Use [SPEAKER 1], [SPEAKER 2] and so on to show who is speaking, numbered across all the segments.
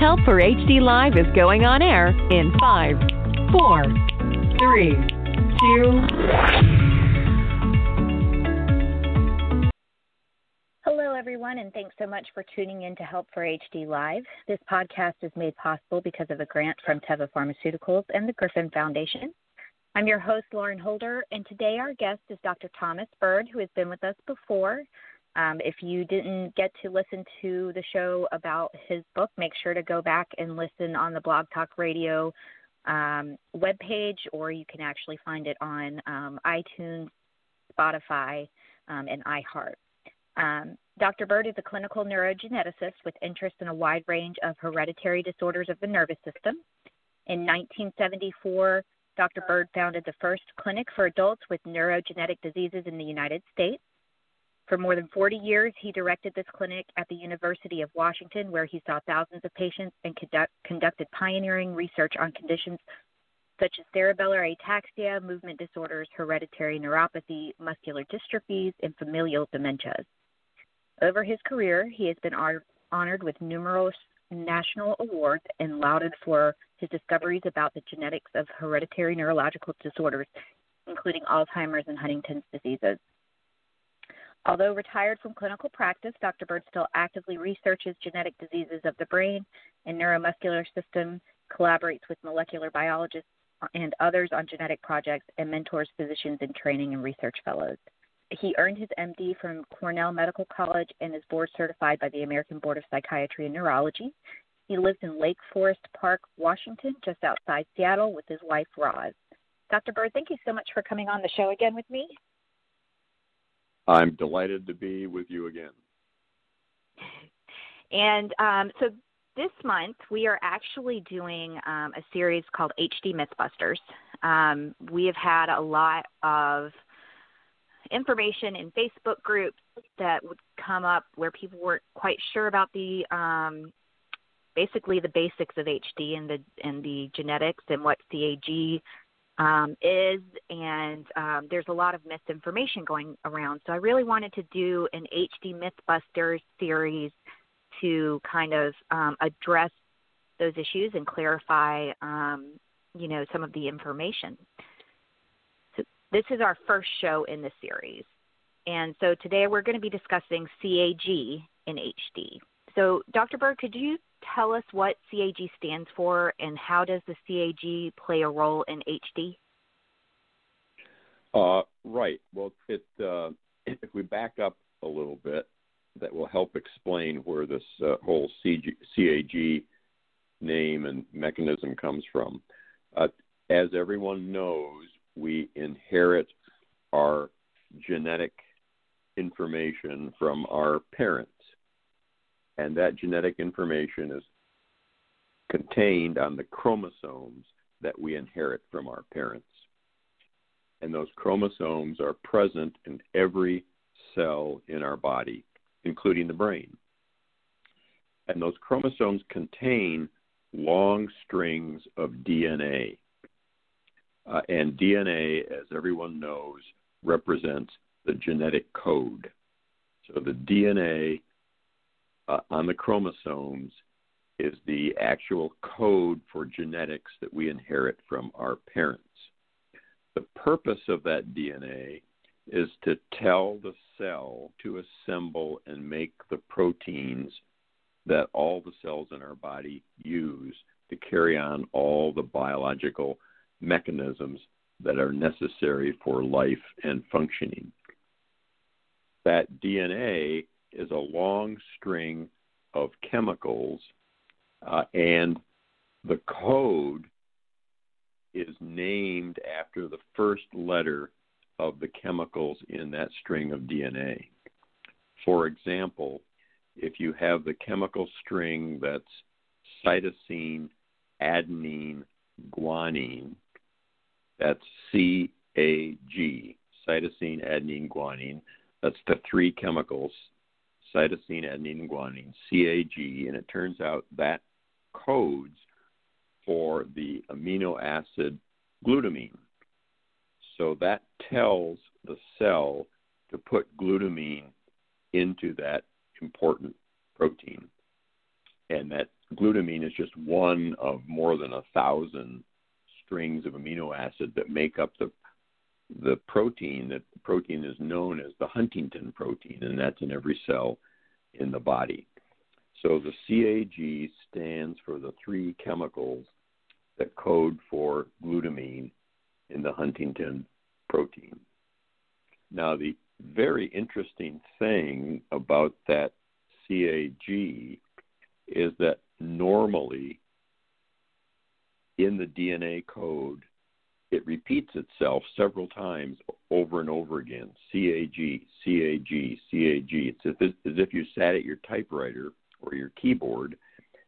[SPEAKER 1] Help for HD Live is going on air in 5, 4, 3,
[SPEAKER 2] 2. Hello, everyone, and thanks so much for tuning in to Help for HD Live. This podcast is made possible because of a grant from Teva Pharmaceuticals and the Griffin Foundation. I'm your host, Lauren Holder, and today our guest is Dr. Thomas Bird, who has been with us before. Um, if you didn't get to listen to the show about his book, make sure to go back and listen on the Blog Talk Radio um, webpage, or you can actually find it on um, iTunes, Spotify, um, and iHeart. Um, Dr. Bird is a clinical neurogeneticist with interest in a wide range of hereditary disorders of the nervous system. In 1974, Dr. Bird founded the first clinic for adults with neurogenetic diseases in the United States. For more than 40 years, he directed this clinic at the University of Washington, where he saw thousands of patients and conduct, conducted pioneering research on conditions such as cerebellar ataxia, movement disorders, hereditary neuropathy, muscular dystrophies, and familial dementias. Over his career, he has been honored with numerous national awards and lauded for his discoveries about the genetics of hereditary neurological disorders, including Alzheimer's and Huntington's diseases. Although retired from clinical practice, Dr. Bird still actively researches genetic diseases of the brain and neuromuscular system, collaborates with molecular biologists and others on genetic projects, and mentors physicians in training and research fellows. He earned his MD from Cornell Medical College and is board certified by the American Board of Psychiatry and Neurology. He lives in Lake Forest Park, Washington, just outside Seattle, with his wife, Roz. Dr. Bird, thank you so much for coming on the show again with me.
[SPEAKER 3] I'm delighted to be with you again.
[SPEAKER 2] And um, so this month, we are actually doing um, a series called HD Mythbusters. Um, we have had a lot of information in Facebook groups that would come up where people weren't quite sure about the um, basically the basics of HD and the and the genetics and what CAG um, is, and um, there's a lot of misinformation going around. So I really wanted to do an HD MythBusters series to kind of um, address those issues and clarify, um, you know, some of the information. So this is our first show in the series, and so today we're going to be discussing CAG in HD. So, Dr. Bird, could you tell us what CAG stands for and how does the CAG play a role in HD?
[SPEAKER 3] Uh, right. Well, it, uh, if we back up a little bit, that will help explain where this uh, whole CG, CAG name and mechanism comes from. Uh, as everyone knows, we inherit our genetic information from our parents and that genetic information is contained on the chromosomes that we inherit from our parents. And those chromosomes are present in every cell in our body, including the brain. And those chromosomes contain long strings of DNA. Uh, and DNA, as everyone knows, represents the genetic code. So the DNA uh, on the chromosomes is the actual code for genetics that we inherit from our parents. The purpose of that DNA is to tell the cell to assemble and make the proteins that all the cells in our body use to carry on all the biological mechanisms that are necessary for life and functioning. That DNA is a long string of chemicals, uh, and the code is named after the first letter of the chemicals in that string of DNA. For example, if you have the chemical string that's cytosine adenine guanine. That's C A G, cytosine, adenine, guanine. That's the three chemicals cytosine, adenine, guanine, CAG, and it turns out that codes for the amino acid glutamine. So that tells the cell to put glutamine into that important protein. And that glutamine is just one of more than a thousand strings of amino acid that make up the the protein that protein is known as the Huntington protein and that's in every cell in the body. So the CAG stands for the three chemicals that code for glutamine in the Huntington protein. Now the very interesting thing about that CAG is that normally in the DNA code, it repeats itself several times over and over again. CAG, CAG, CAG. It's as if, you sat at your typewriter or your keyboard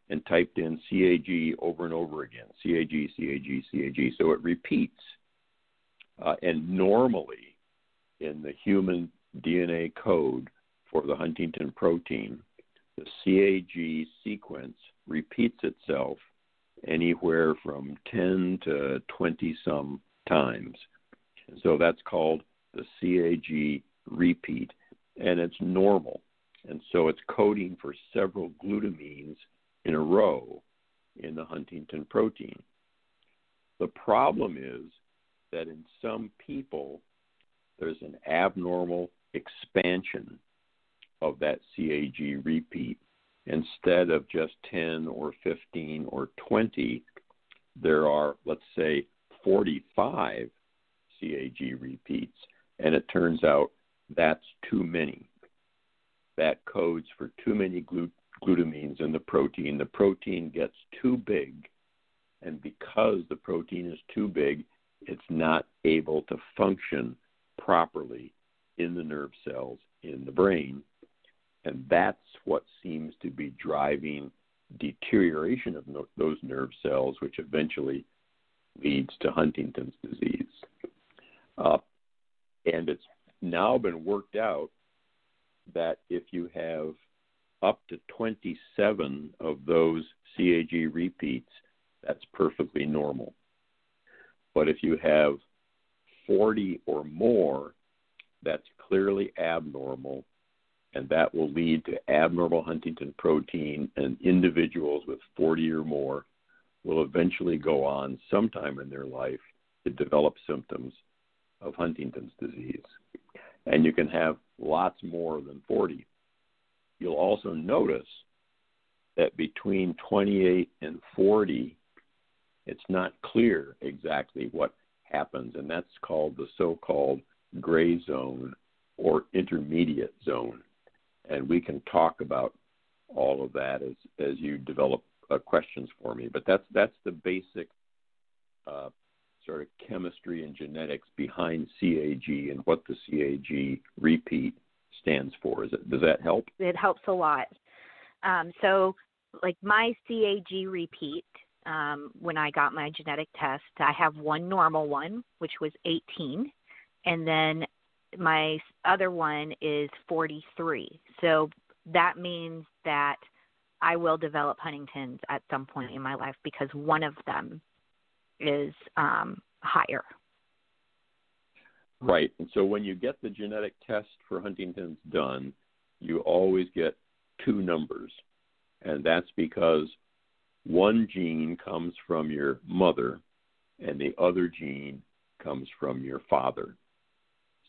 [SPEAKER 3] and typed in CAG over and over again. CAG, CAG, CAG. So it repeats. Uh, and normally, in the human DNA code for the Huntington protein, the CAG sequence repeats itself anywhere from 10 to 20 some times. So that's called the CAG repeat, and it's normal. And so it's coding for several glutamines in a row in the Huntington protein. The problem is that in some people, there's an abnormal expansion of that CAG repeat. Instead of just 10 or 15 or 20, there are, let's say, 45 CAG repeats. And it turns out that's too many. That codes for too many glut- glutamines in the protein. The protein gets too big. And because the protein is too big, it's not able to function properly in the nerve cells in the brain. And that's what seems to be driving deterioration of no- those nerve cells, which eventually leads to Huntington's disease. Uh, and it's now been worked out that if you have up to 27 of those CAG repeats, that's perfectly normal. But if you have 40 or more, that's clearly abnormal, and that will lead to abnormal Huntington protein, and individuals with 40 or more will eventually go on sometime in their life to develop symptoms of Huntington's disease. And you can have lots more than 40. You'll also notice that between 28 and 40, it's not clear exactly what happens, and that's called the so called gray zone or intermediate zone. And we can talk about all of that as, as you develop uh, questions for me. But that's, that's the basic uh, sort of chemistry and genetics behind CAG and what the CAG repeat stands for. Is it, does that help?
[SPEAKER 2] It helps a lot. Um, so, like my CAG repeat, um, when I got my genetic test, I have one normal one, which was 18, and then my other one is 43. So that means that I will develop Huntington's at some point in my life because one of them is um, higher.
[SPEAKER 3] Right. And so when you get the genetic test for Huntington's done, you always get two numbers. And that's because one gene comes from your mother and the other gene comes from your father.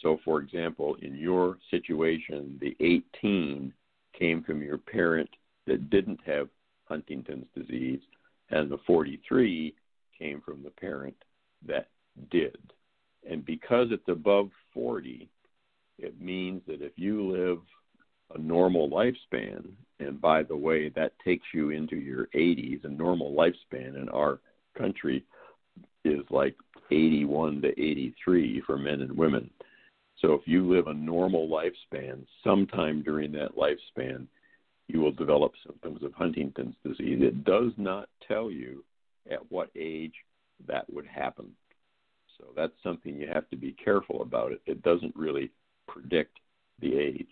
[SPEAKER 3] So, for example, in your situation, the 18 came from your parent that didn't have Huntington's disease, and the 43 came from the parent that did. And because it's above 40, it means that if you live a normal lifespan, and by the way, that takes you into your 80s, a normal lifespan in our country is like 81 to 83 for men and women. So if you live a normal lifespan, sometime during that lifespan, you will develop symptoms of Huntington's disease. It does not tell you at what age that would happen. So that's something you have to be careful about. It, it doesn't really predict the age.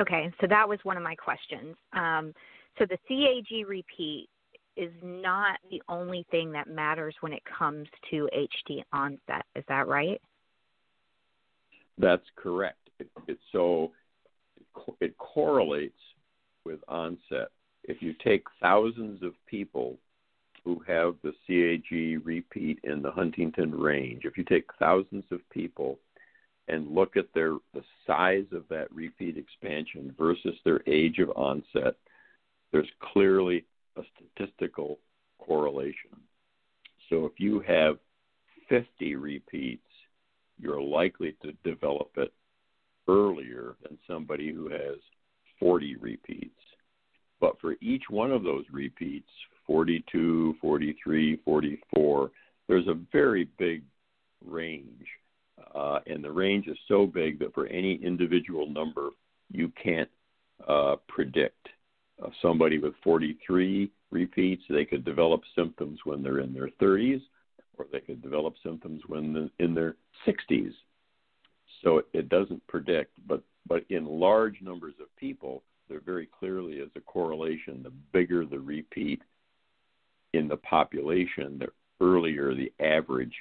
[SPEAKER 2] Okay, so that was one of my questions. Um, so the CAG repeat is not the only thing that matters when it comes to HD onset. Is that right?
[SPEAKER 3] That's correct. It, it, so it correlates with onset. If you take thousands of people who have the CAG repeat in the Huntington range, if you take thousands of people and look at their the size of that repeat expansion versus their age of onset, there's clearly a statistical correlation. So if you have 50 repeats, you're likely to develop it earlier than somebody who has 40 repeats. But for each one of those repeats, 42, 43, 44, there's a very big range. Uh, and the range is so big that for any individual number, you can't uh, predict. Uh, somebody with 43 repeats, they could develop symptoms when they're in their 30s, or they could develop symptoms when in their 60s. So it, doesn't predict, but but in large numbers of people, there very clearly is a correlation. The bigger the repeat in the population, the earlier the average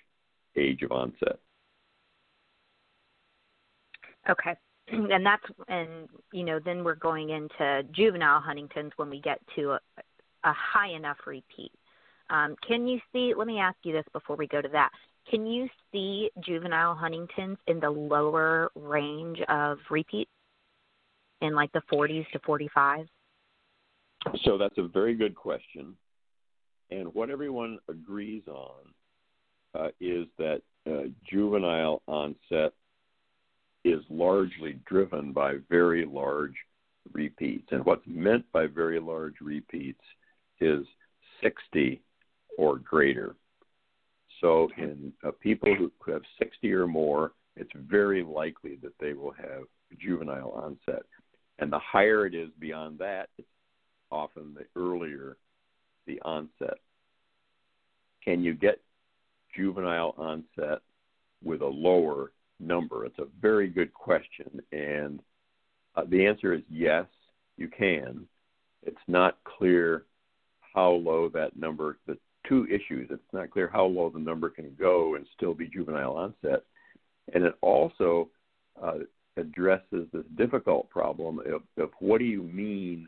[SPEAKER 3] age of onset.
[SPEAKER 2] Okay. And that's and you know then we're going into juvenile Huntington's when we get to a, a high enough repeat. Um, can you see? Let me ask you this before we go to that. Can you see juvenile Huntington's in the lower range of repeat, in like the 40s to 45?
[SPEAKER 3] So that's a very good question. And what everyone agrees on uh, is that uh, juvenile onset is largely driven by very large repeats. And what's meant by very large repeats is 60 or greater. So, in uh, people who have 60 or more, it's very likely that they will have juvenile onset. And the higher it is beyond that, it's often the earlier the onset. Can you get juvenile onset with a lower number? It's a very good question. And uh, the answer is yes, you can. It's not clear how low that number, the two issues. It's not clear how low the number can go and still be juvenile onset. And it also uh, addresses this difficult problem of, of, what do you mean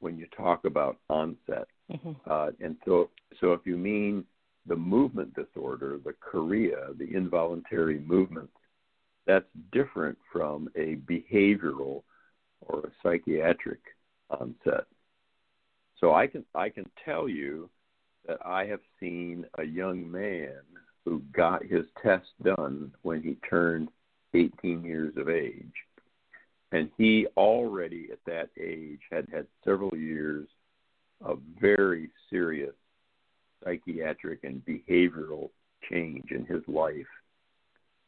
[SPEAKER 3] when you talk about onset? Mm-hmm. Uh, and so, so if you mean the movement disorder, the chorea, the involuntary movement, that's different from a behavioral or a psychiatric onset. So I can I can tell you that I have seen a young man who got his test done when he turned 18 years of age. And he already at that age had had several years of very serious psychiatric and behavioral change in his life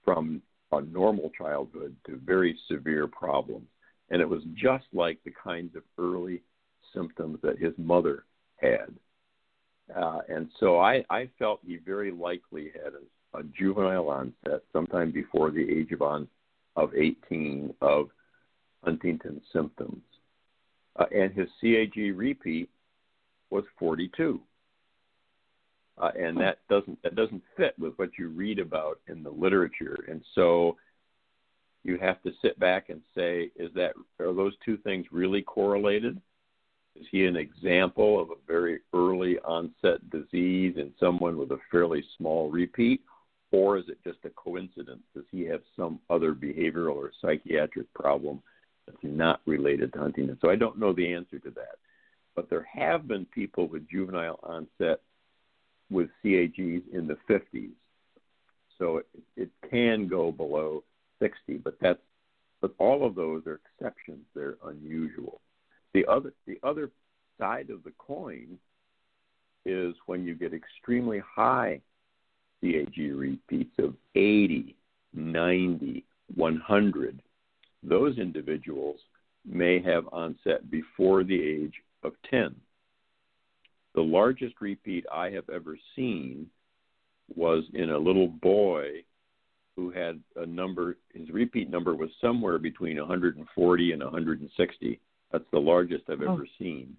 [SPEAKER 3] from a normal childhood to very severe problems. And it was just like the kinds of early symptoms that his mother had. Uh, and so I, I felt he very likely had a, a juvenile onset sometime before the age of on of 18 of Huntington's symptoms, uh, and his CAG repeat was 42. Uh, and that doesn't that doesn't fit with what you read about in the literature, and so you have to sit back and say, is that are those two things really correlated? Is he an example of a very early onset disease in someone with a fairly small repeat? Or is it just a coincidence? Does he have some other behavioral or psychiatric problem that's not related to Huntington? So I don't know the answer to that. But there have been people with juvenile onset with CAGs in the 50s. So it, it can go below 60, but that's but all of those are exceptions. They're unusual. The other the other side of the coin is when you get extremely high CAG repeats of 80, 90, 100. Those individuals may have onset before the age of 10. The largest repeat I have ever seen was in a little boy who had a number, his repeat number was somewhere between 140 and 160. That's the largest I've oh. ever seen.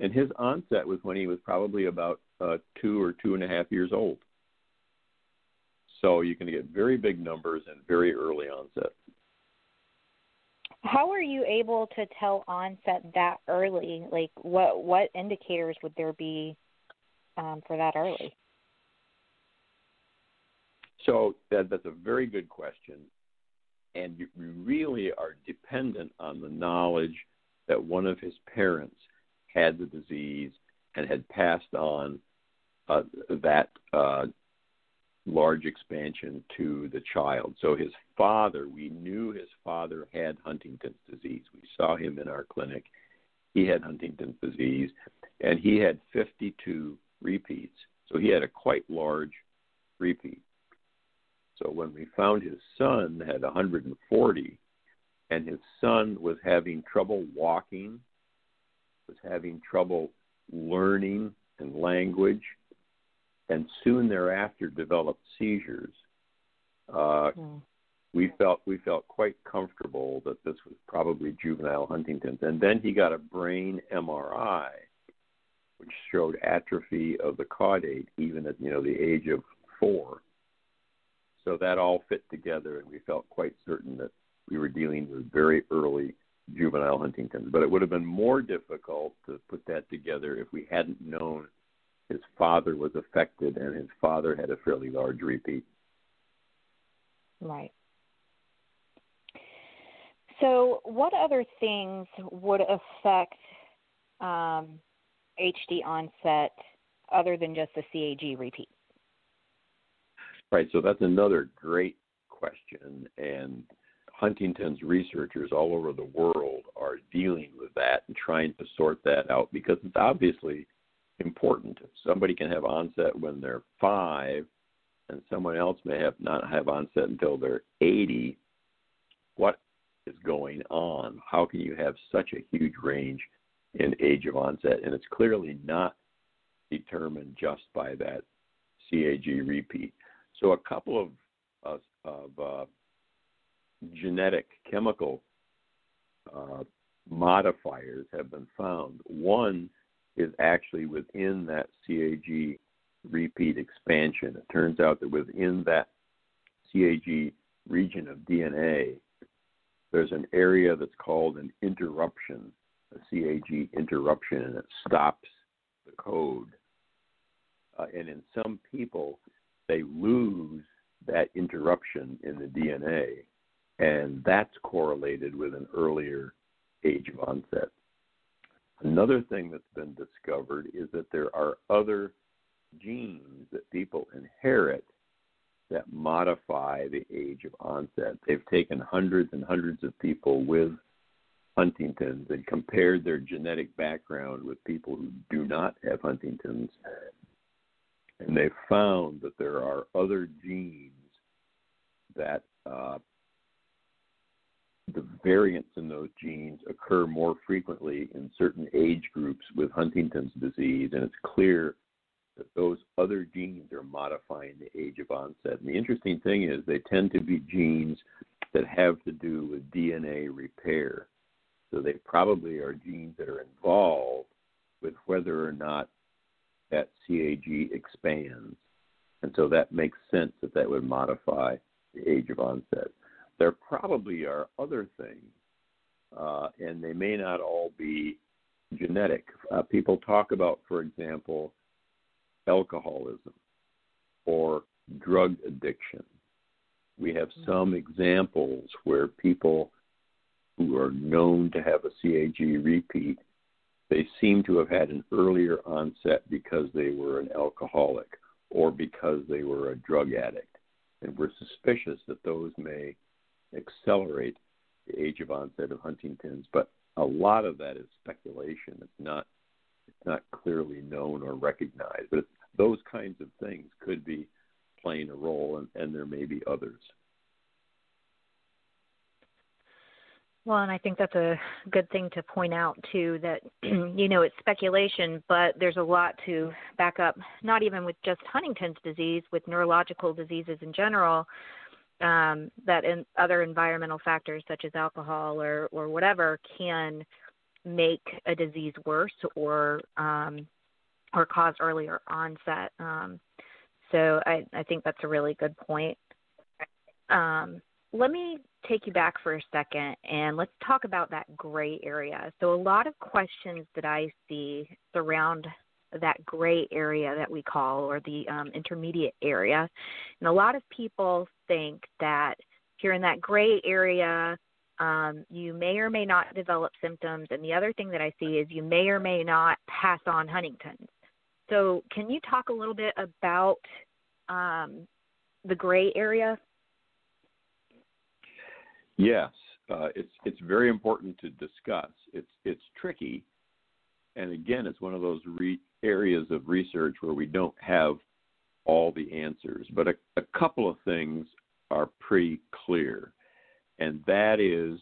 [SPEAKER 3] And his onset was when he was probably about uh, two or two and a half years old. So you can get very big numbers and very early onset.
[SPEAKER 2] How are you able to tell onset that early? Like, what what indicators would there be um, for that early?
[SPEAKER 3] So that, that's a very good question, and you really are dependent on the knowledge that one of his parents had the disease and had passed on uh, that uh, large expansion to the child. So his father, we knew his father had Huntington's disease. We saw him in our clinic. He had Huntington's disease, and he had 52 repeats. So he had a quite large repeat. So when we found his son had 140, and his son was having trouble walking, was having trouble learning and language, and soon thereafter developed seizures. Uh, mm. We felt we felt quite comfortable that this was probably juvenile Huntington's, and then he got a brain MRI, which showed atrophy of the caudate even at you know the age of four. So that all fit together, and we felt quite certain that we were dealing with very early juvenile Huntington's. But it would have been more difficult to put that together if we hadn't known his father was affected and his father had a fairly large repeat.
[SPEAKER 2] Right. So, what other things would affect um, HD onset other than just the CAG repeat?
[SPEAKER 3] Right. So that's another great question, and Huntington's researchers all over the world are dealing with that and trying to sort that out because it's obviously important. Somebody can have onset when they're five, and someone else may have not have onset until they're 80. What is going on? How can you have such a huge range in age of onset? And it's clearly not determined just by that CAG repeat. So a couple of of uh, genetic chemical uh, modifiers have been found. One is actually within that CAG repeat expansion. It turns out that within that CAG region of DNA, there's an area that's called an interruption, a CAG interruption, and it stops the code. Uh, and in some people, they lose that interruption in the DNA, and that's correlated with an earlier age of onset. Another thing that's been discovered is that there are other genes that people inherit that modify the age of onset. They've taken hundreds and hundreds of people with Huntington's and compared their genetic background with people who do not have Huntington's. And they found that there are other genes that uh, the variants in those genes occur more frequently in certain age groups with Huntington's disease, and it's clear that those other genes are modifying the age of onset. And the interesting thing is they tend to be genes that have to do with DNA repair. So they probably are genes that are involved with whether or not that CAG expands. And so that makes sense that that would modify the age of onset there probably are other things, uh, and they may not all be genetic. Uh, people talk about, for example, alcoholism or drug addiction. We have mm-hmm. some examples where people who are known to have a CAG repeat, they seem to have had an earlier onset because they were an alcoholic or because they were a drug addict. And we're suspicious that those may accelerate the age of onset of Huntington's, but a lot of that is speculation. It's not it's not clearly known or recognized, but those kinds of things could be playing a role, and, and there may be others.
[SPEAKER 2] Well, and I think that's a good thing to point out too that you know it's speculation, but there's a lot to back up not even with just Huntington's disease, with neurological diseases in general, um, that in other environmental factors such as alcohol or or whatever can make a disease worse or um, or cause earlier onset. Um, so I, I think that's a really good point. Um, let me take you back for a second and let's talk about that gray area. So, a lot of questions that I see surround that gray area that we call, or the um, intermediate area. And a lot of people think that if you're in that gray area, um, you may or may not develop symptoms. And the other thing that I see is you may or may not pass on Huntington's. So, can you talk a little bit about um, the gray area
[SPEAKER 3] Yes, uh, it's it's very important to discuss. It's it's tricky, and again, it's one of those re- areas of research where we don't have all the answers. But a, a couple of things are pretty clear, and that is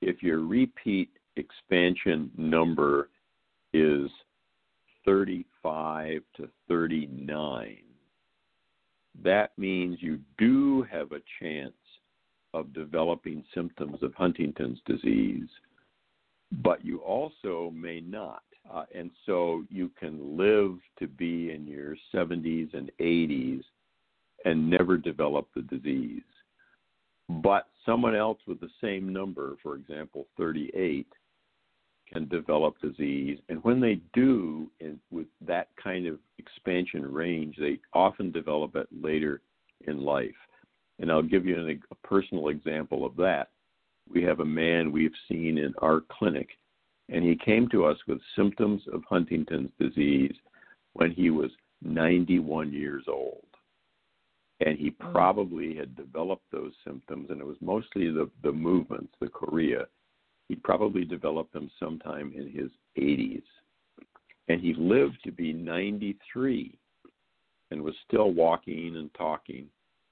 [SPEAKER 3] if your repeat expansion number is 35 to 39, that means you do have a chance of developing symptoms of Huntington's disease, but you also may not. Uh, and so you can live to be in your 70s and 80s and never develop the disease. But someone else with the same number, for example, 38, can develop disease. And when they do, in, with that kind of expansion range, they often develop it later in life. And I'll give you an, a personal example of that. We have a man we've seen in our clinic, and he came to us with symptoms of Huntington's disease when he was 91 years old. And he mm. probably had developed those symptoms, and it was mostly the, the movements, the chorea. He probably developed them sometime in his 80s. And he lived to be 93 and was still walking and talking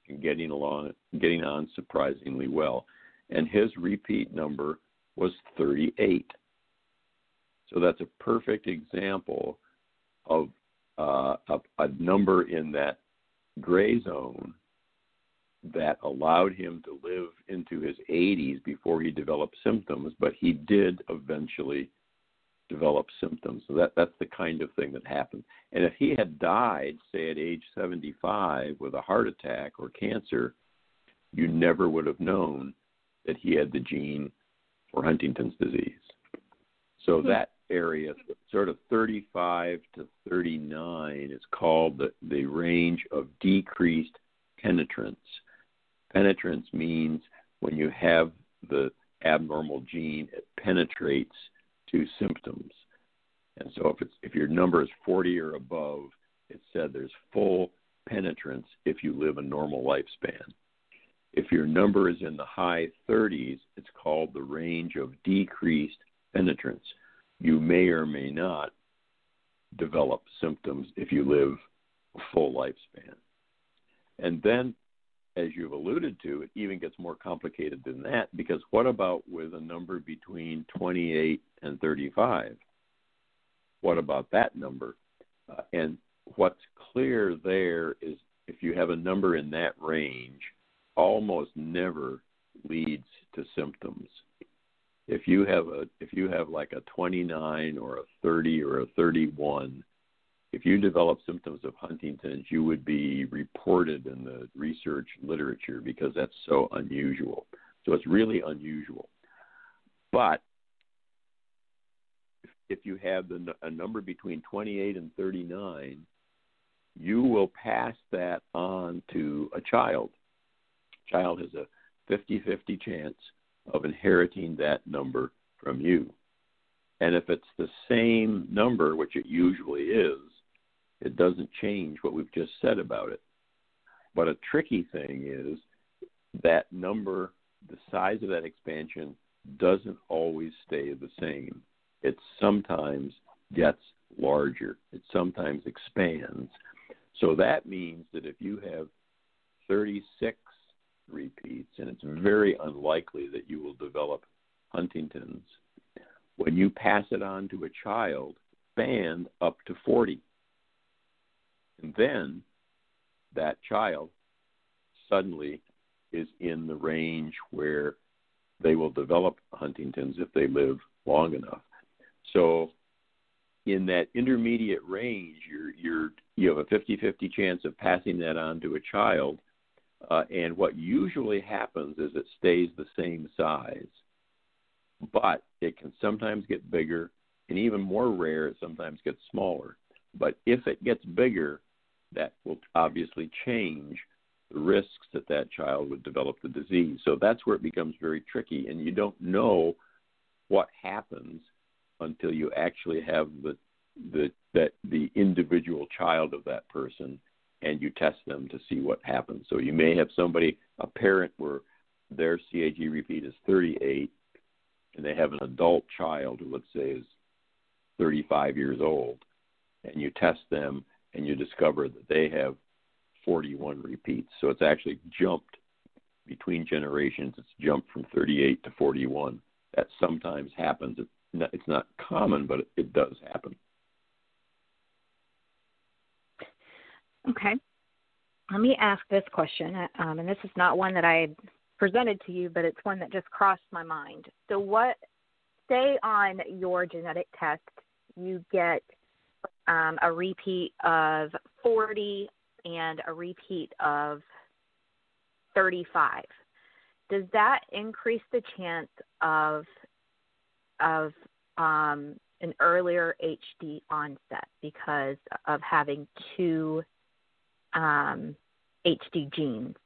[SPEAKER 3] and getting along, getting on surprisingly well. And his repeat number was 38. So that's a perfect example of uh, a, a number in that gray zone that allowed him to live into his 80s before he developed symptoms, but he did eventually develop symptoms. So that that's the kind of thing that happened. And if he had died, say at age 75 with a heart attack or cancer, you never would have known that he had the gene for Huntington's disease. So mm-hmm. that area, sort of 35 to 39, is called the, the range of decreased penetrance. Penetrance means when you have the abnormal gene, it penetrates to symptoms. And so if it's if your number is 40 or above, it said there's full penetrance if you live a normal lifespan. If your number is in the high 30s, it's called the range of decreased penetrance. You may or may not develop symptoms if you live a full lifespan. And then as you've alluded to, it even gets more complicated than that because what about with a number between 28 and 35? What about that number? Uh, and what's clear there is if you have a number in that range, almost never leads to symptoms. If you have a if you have like a 29 or a 30 or a 31, if you develop symptoms of Huntington's, you would be reported in the research literature because that's so unusual. So it's really unusual. But if you have the, a number between 28 and 39, you will pass that on to a child. Child has a 50 50 chance of inheriting that number from you. And if it's the same number, which it usually is, it doesn't change what we've just said about it. But a tricky thing is that number, the size of that expansion, doesn't always stay the same. It sometimes gets larger, it sometimes expands. So that means that if you have 36 repeats, and it's very unlikely that you will develop Huntington's, when you pass it on to a child, band up to 40. And then that child suddenly is in the range where they will develop Huntington's if they live long enough. So in that intermediate range, you're, you're, you have a 50-50 chance of passing that on to a child. Uh, and what usually happens is it stays the same size, but it can sometimes get bigger, and even more rare, it sometimes gets smaller. But if it gets bigger, that will obviously change the risks that that child would develop the disease. So that's where it becomes very tricky, and you don't know what happens until you actually have the the that the individual child of that person and you test them to see what happens. So you may have somebody, a parent where their CAG repeat is 38 and they have an adult child who let's say is 35 years old and you test them and you discover that they have 41 repeats. So it's actually jumped between generations. It's jumped from 38 to 41. That sometimes happens. It's not, it's not common, but it, it does happen.
[SPEAKER 2] Okay. Let me ask this question, um, and this is not one that I had presented to you, but it's one that just crossed my mind. So, what, say on your genetic test, you get um, a repeat of 40 and a repeat of 35. Does that increase the chance of of um, an earlier HD onset because of having two um, HD genes?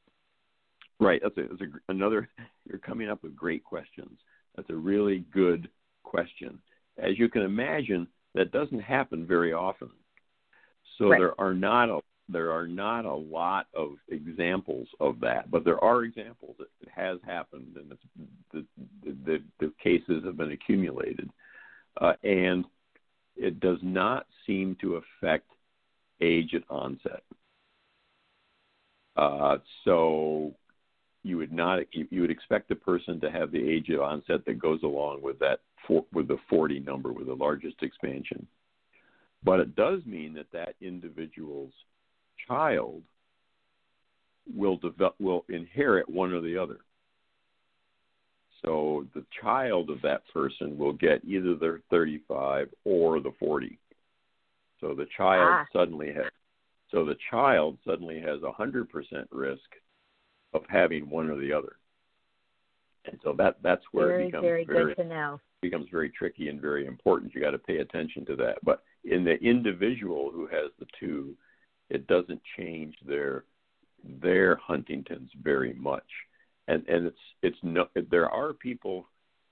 [SPEAKER 3] Right. That's, a, that's a, another. You're coming up with great questions. That's a really good question. As you can imagine, that doesn't happen very often. So
[SPEAKER 2] right.
[SPEAKER 3] there are not a there are not a lot of examples of that, but there are examples. It has happened, and the, the, the, cases have been accumulated, uh, and it does not seem to affect age at onset. Uh, so you would not you would expect the person to have the age of onset that goes along with that for, with the 40 number with the largest expansion. But it does mean that that individual's child will develop will inherit one or the other. So the child of that person will get either the 35 or the 40. So the child ah. suddenly has so the child suddenly has a 100% risk of having one or the other. And so that that's where
[SPEAKER 2] very,
[SPEAKER 3] it becomes
[SPEAKER 2] very,
[SPEAKER 3] very
[SPEAKER 2] good to know.
[SPEAKER 3] becomes very tricky and very important. You got to pay attention to that. But in the individual who has the two, it doesn't change their their Huntington's very much. And and it's it's no there are people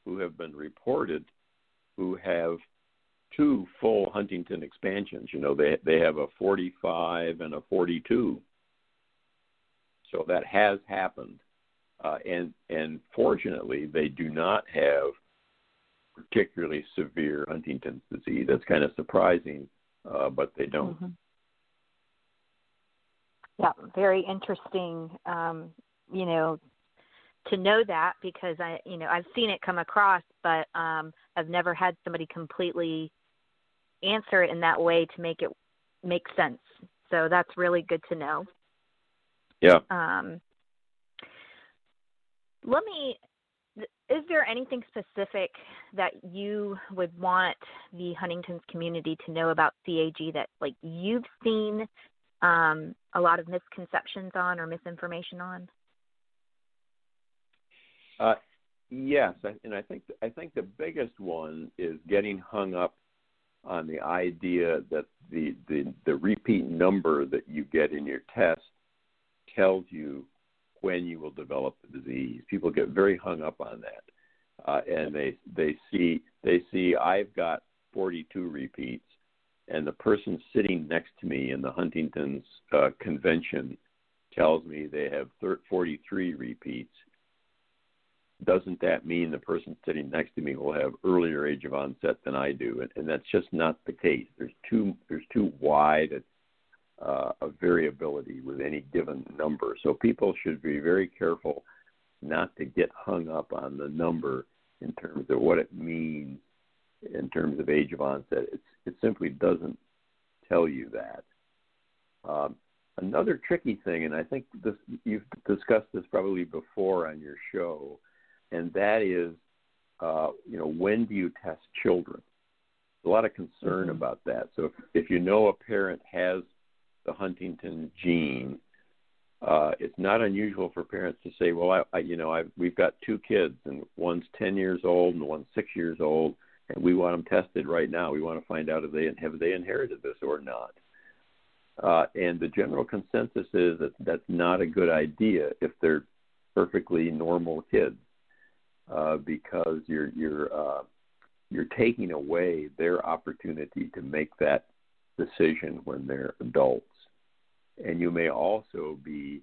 [SPEAKER 3] who have been reported who have two full Huntington expansions. You know, they they have a 45 and a 42. So that has happened, uh, and and fortunately, they do not have particularly severe Huntington's disease. That's kind of surprising, uh, but they don't.
[SPEAKER 2] Mm-hmm. Yeah, very interesting. Um, you know, to know that because I, you know, I've seen it come across, but um, I've never had somebody completely answer it in that way to make it make sense. So that's really good to know.
[SPEAKER 3] Yeah.
[SPEAKER 2] Um, let me. Is there anything specific that you would want the Huntington's community to know about CAG that, like, you've seen um, a lot of misconceptions on or misinformation on?
[SPEAKER 3] Uh, yes, and I think I think the biggest one is getting hung up on the idea that the, the, the repeat number that you get in your test tells you when you will develop the disease. People get very hung up on that, uh, and they they see they see I've got 42 repeats, and the person sitting next to me in the Huntington's uh, convention tells me they have 43 repeats doesn't that mean the person sitting next to me will have earlier age of onset than I do? And, and that's just not the case. There's too there's too wide a, uh, a variability with any given number. So people should be very careful not to get hung up on the number in terms of what it means in terms of age of onset. It's, it simply doesn't tell you that. Um, another tricky thing, and I think this, you've discussed this probably before on your show, and that is, uh, you know, when do you test children? a lot of concern mm-hmm. about that. So if, if you know a parent has the Huntington gene, uh, it's not unusual for parents to say, "Well, I, I you know, I we've got two kids, and one's 10 years old and one's six years old, and we want them tested right now. We want to find out if they have they inherited this or not." Uh, and the general consensus is that that's not a good idea if they're perfectly normal kids, uh, because you're you're uh, you're taking away their opportunity to make that decision when they're adults. And you may also be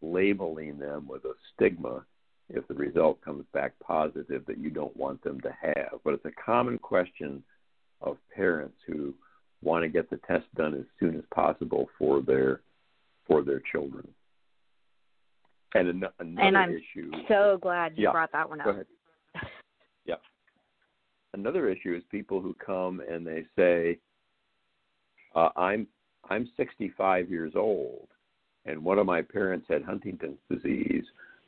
[SPEAKER 3] labeling them with a stigma if the result comes back positive that you don't want them to have. But it's a common question of parents who want to get the test done as soon as possible for their for their children. And an- another
[SPEAKER 2] and I'm
[SPEAKER 3] issue.
[SPEAKER 2] So glad you
[SPEAKER 3] yeah,
[SPEAKER 2] brought that one up.
[SPEAKER 3] Go ahead. yeah. Another issue is people who come and they say, uh, "I'm I'm 65 years old, and one of my parents had Huntington's disease,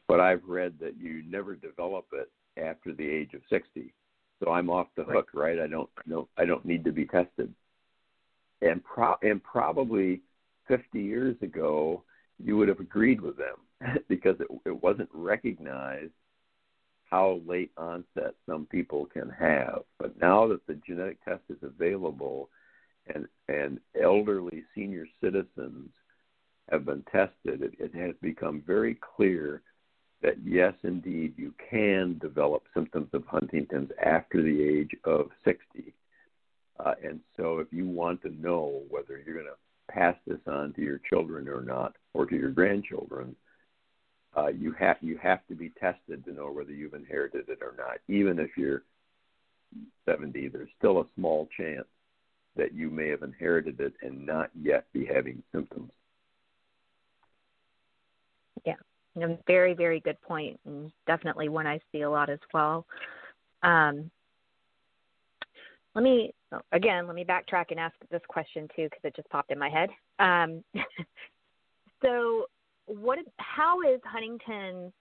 [SPEAKER 3] but I've read that you never develop it after the age of 60, so I'm off the hook, right? I don't know I don't need to be tested." And pro- and probably 50 years ago, you would have agreed with them because it, it wasn't recognized how late onset some people can have. But now that the genetic test is available and and elderly senior citizens have been tested, it, it has become very clear that yes, indeed, you can develop symptoms of Huntington's after the age of 60. Uh, and so, if you want to know whether you're going to pass this on to your children or not, or to your grandchildren, uh, you have you have to be tested to know whether you've inherited it or not. Even if you're 70, there's still a small chance that you may have inherited it and not yet be having symptoms.
[SPEAKER 2] Yeah, a very very good point, and definitely one I see a lot as well. Um, let me again let me backtrack and ask this question too because it just popped in my head. Um, so what how is Huntington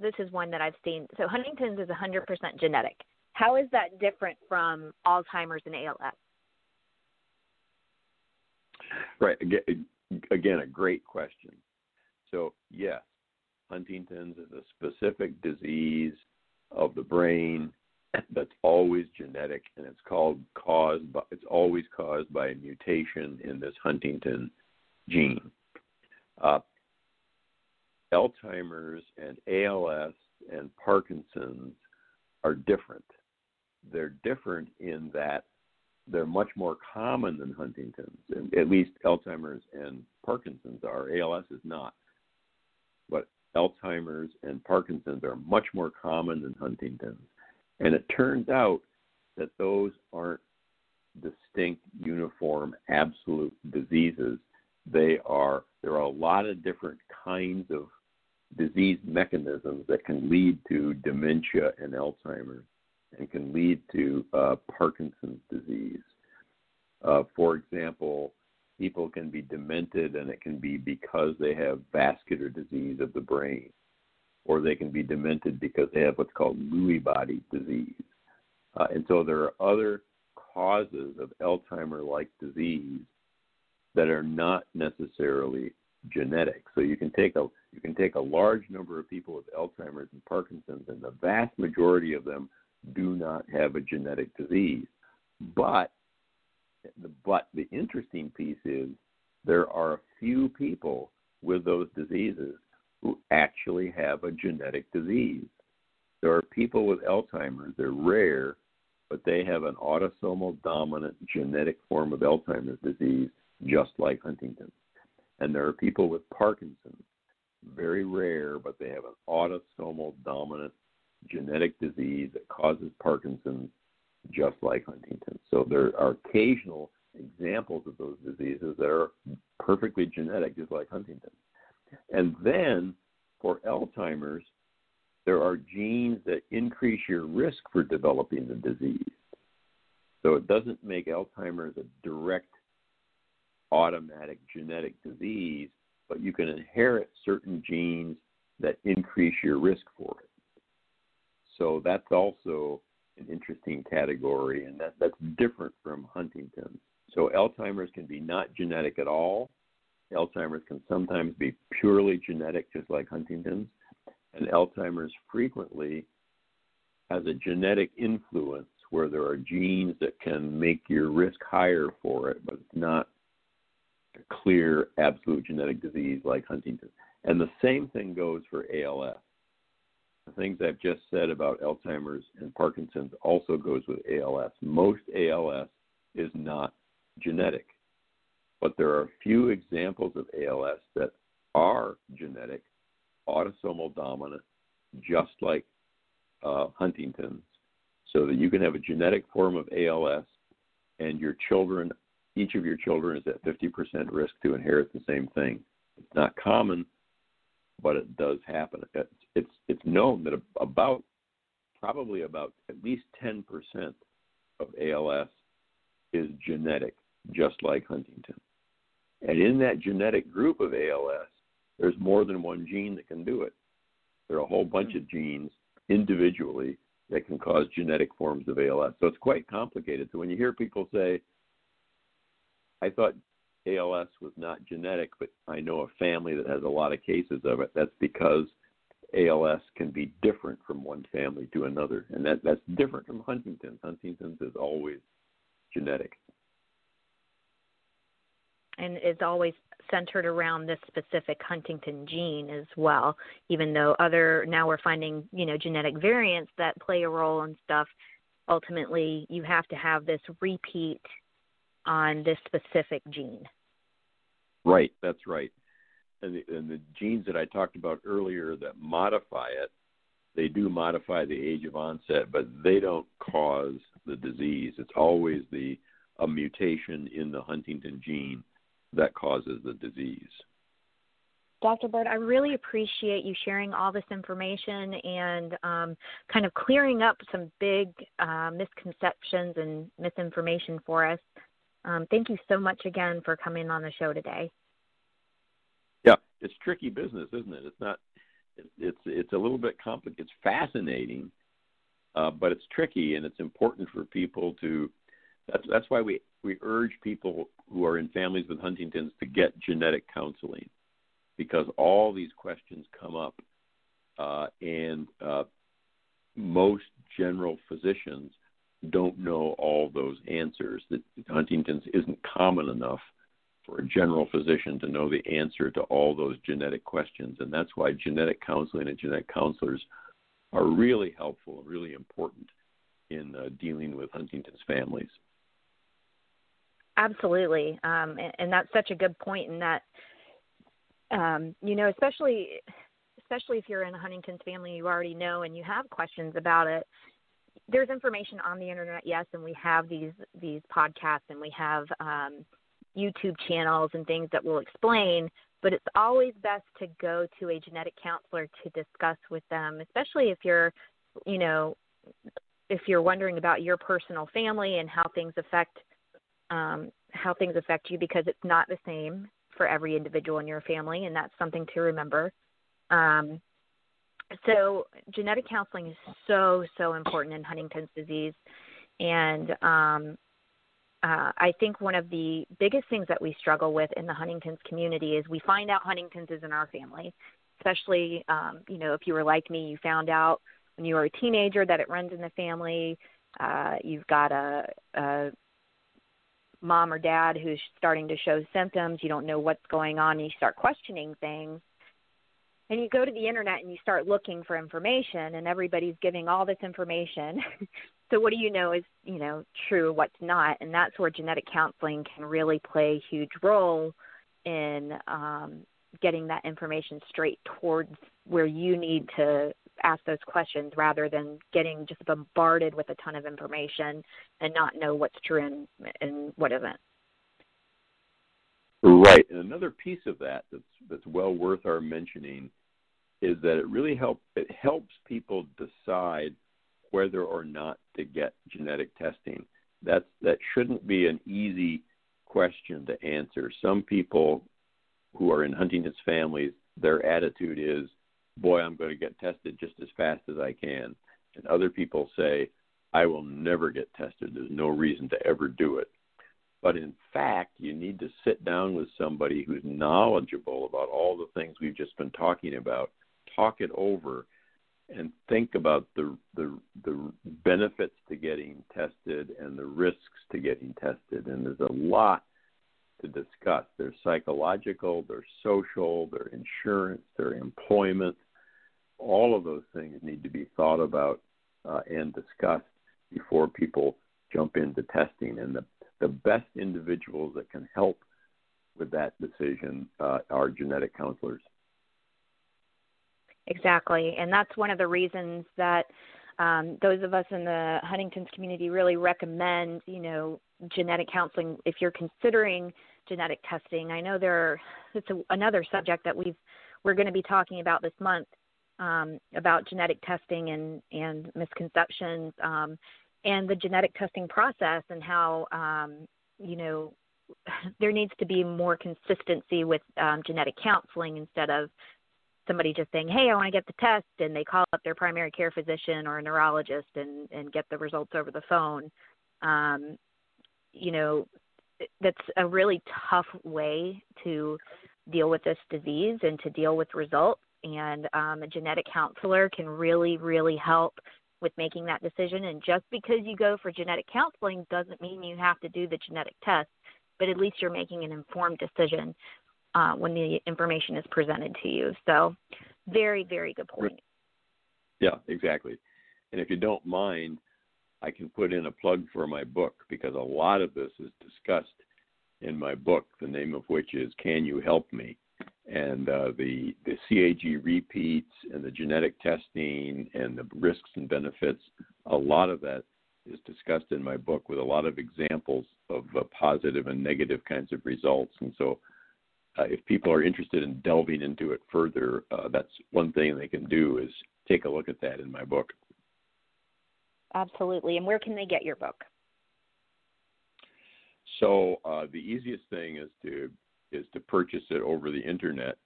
[SPEAKER 2] this is one that I've seen. So Huntington's is 100% genetic. How is that different from Alzheimer's and ALS?
[SPEAKER 3] Right. Again, a great question. So, yes, Huntington's is a specific disease of the brain that's always genetic and it's called caused by, it's always caused by a mutation in this Huntington gene. Uh, Alzheimer's and ALS and Parkinson's are different. They're different in that they're much more common than Huntington's. At least Alzheimer's and Parkinson's are. ALS is not. But Alzheimer's and Parkinson's are much more common than Huntington's. And it turns out that those aren't distinct, uniform, absolute diseases. They are there are a lot of different kinds of disease mechanisms that can lead to dementia and Alzheimer's and can lead to uh, Parkinson's disease. Uh, for example, people can be demented and it can be because they have vascular disease of the brain, or they can be demented because they have what's called Lewy body disease. Uh, and so there are other causes of Alzheimer like disease that are not necessarily genetic. So you can take a you can take a large number of people with Alzheimer's and Parkinson's, and the vast majority of them do not have a genetic disease. But the but the interesting piece is there are a few people with those diseases who actually have a genetic disease. There are people with Alzheimer's, they're rare, but they have an autosomal dominant genetic form of Alzheimer's disease, just like Huntington's. And there are people with Parkinson's, very rare, but they have an autosomal dominant genetic disease that causes Parkinson's, just like Huntington's. So there are occasional examples of those diseases that are perfectly genetic, just like Huntington's. And then for Alzheimer's, there are genes that increase your risk for developing the disease. So it doesn't make Alzheimer's a direct automatic genetic disease, but you can inherit certain genes that increase your risk for it. So that's also an interesting category, and that, that's different from Huntington's. So Alzheimer's can be not genetic at all. Alzheimer's can sometimes be purely genetic, just like Huntington's. And Alzheimer's frequently has a genetic influence where there are genes that can make your risk higher for it, but it's not clear absolute genetic disease like Huntington. And the same thing goes for ALS. The things I've just said about Alzheimer's and Parkinson's also goes with ALS. Most ALS is not genetic, but there are a few examples of ALS that are genetic, autosomal dominant, just like uh, Huntington's, so that you can have a genetic form of ALS and your children, each of your children is at 50% risk to inherit the same thing. It's not common, but it does happen. It's it's, it's known that about probably about at least 10% of ALS is genetic, just like Huntington. And in that genetic group of ALS, there's more than one gene that can do it. There are a whole bunch of genes individually that can cause genetic forms of ALS. So it's quite complicated. So when you hear people say, I thought ALS was not genetic, but I know a family that has a lot of cases of it, that's because ALS can be different from one family to another. And that, that's different from Huntington's. Huntington's is always genetic.
[SPEAKER 2] And it's always centered around this specific Huntington gene as well, even though other now we're finding, you know, genetic variants that play a role and stuff. Ultimately, you have to have this repeat on this specific gene.
[SPEAKER 3] Right, that's right. And the, and the genes that I talked about earlier that modify it, they do modify the age of onset, but they don't cause the disease. It's always the a mutation in the Huntington gene that causes the disease.
[SPEAKER 2] Dr. Bird, I really appreciate you sharing all this information and um, kind of clearing up some big uh, misconceptions and misinformation for us. Um, thank you so much again for coming on the show today.
[SPEAKER 3] Yeah, it's tricky business, isn't it? It's not. It's it's a little bit complicated. It's fascinating, uh, but it's tricky, and it's important for people to. That's that's why we we urge people who are in families with Huntington's to get genetic counseling because all these questions come up, uh, and uh, most general physicians don't know all those answers. That Huntington's isn't common enough for a general physician to know the answer to all those genetic questions, and that's why genetic counseling and genetic counselors are really helpful and really important in uh, dealing with Huntington's families.
[SPEAKER 2] Absolutely, um, and, and, that's such a good point. In that, um, you know, especially especially if you're in a Huntington's family, you already know and you have questions about it. There's information on the internet, yes, and we have these these podcasts and we have um, YouTube channels and things that will explain. But it's always best to go to a genetic counselor to discuss with them, especially if you're, you know, if you're wondering about your personal family and how things affect um, how things affect you because it's not the same for every individual in your family, and that's something to remember. Um, so, genetic counseling is so, so important in Huntington's disease. And um, uh, I think one of the biggest things that we struggle with in the Huntington's community is we find out Huntington's is in our family, especially, um, you know, if you were like me, you found out when you were a teenager that it runs in the family. Uh, you've got a, a mom or dad who's starting to show symptoms, you don't know what's going on, and you start questioning things. And you go to the internet and you start looking for information, and everybody's giving all this information. so, what do you know is, you know, true, what's not? And that's where genetic counseling can really play a huge role in um, getting that information straight towards where you need to ask those questions rather than getting just bombarded with a ton of information and not know what's true and, and what isn't.
[SPEAKER 3] Right, and another piece of that that's that's well worth our mentioning is that it really help it helps people decide whether or not to get genetic testing. That's that shouldn't be an easy question to answer. Some people who are in Huntington's families, their attitude is, "Boy, I'm going to get tested just as fast as I can," and other people say, "I will never get tested. There's no reason to ever do it." But in fact, you need to sit down with somebody who's knowledgeable about all the things we've just been talking about, talk it over, and think about the the the benefits to getting tested and the risks to getting tested. And there's a lot to discuss. There's psychological, there's social, there's insurance, there's employment. All of those things need to be thought about uh, and discussed before people jump into testing. And the the best individuals that can help with that decision uh, are genetic counselors.
[SPEAKER 2] Exactly, and that's one of the reasons that um, those of us in the Huntington's community really recommend, you know, genetic counseling if you're considering genetic testing. I know there it's a, another subject that we've we're going to be talking about this month um, about genetic testing and and misconceptions. Um, and the genetic testing process and how um, you know there needs to be more consistency with um, genetic counseling instead of somebody just saying, "Hey, I want to get the test," and they call up their primary care physician or a neurologist and and get the results over the phone. Um, you know, that's a really tough way to deal with this disease and to deal with results. And um, a genetic counselor can really, really help with making that decision. And just because you go for genetic counseling doesn't mean you have to do the genetic test, but at least you're making an informed decision uh, when the information is presented to you. So, very, very good point.
[SPEAKER 3] Yeah, exactly. And if you don't mind, I can put in a plug for my book because a lot of this is discussed in my book, the name of which is Can You Help Me? And uh, the the CAG repeats and the genetic testing and the risks and benefits. A lot of that is discussed in my book with a lot of examples of uh, positive and negative kinds of results. And so, uh, if people are interested in delving into it further, uh, that's one thing they can do is take a look at that in my book.
[SPEAKER 2] Absolutely. And where can they get your book?
[SPEAKER 3] So uh, the easiest thing is to is to purchase it over the internet.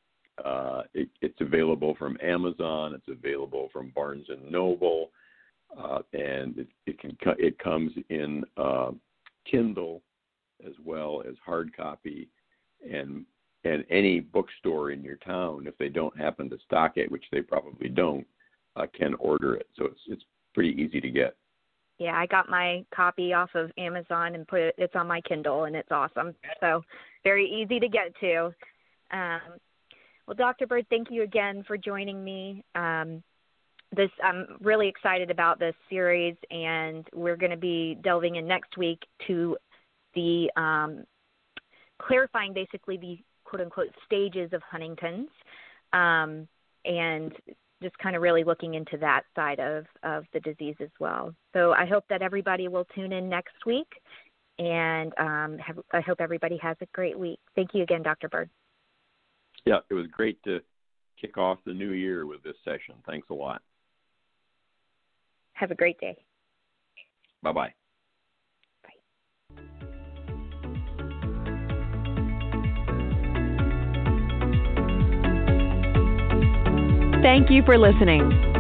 [SPEAKER 3] Uh, it, it's available from Amazon. It's available from Barnes and Noble, uh, and it, it can it comes in uh, Kindle as well as hard copy, and and any bookstore in your town, if they don't happen to stock it, which they probably don't, uh, can order it. So it's it's pretty easy to get.
[SPEAKER 2] Yeah, I got my copy off of Amazon and put it. It's on my Kindle, and it's awesome. So very easy to get to. Um, well, Dr. Bird, thank you again for joining me. Um, this I'm really excited about this series, and we're going to be delving in next week to the um, clarifying basically the quote unquote stages of Huntington's, um, and just kind of really looking into that side of of the disease as well. So I hope that everybody will tune in next week and um, have, I hope everybody has a great week. Thank you again, Dr. Bird.
[SPEAKER 3] Yeah, it was great to kick off the new year with this session. Thanks a lot.
[SPEAKER 2] Have a great day.
[SPEAKER 3] Bye bye.
[SPEAKER 1] Thank you for listening.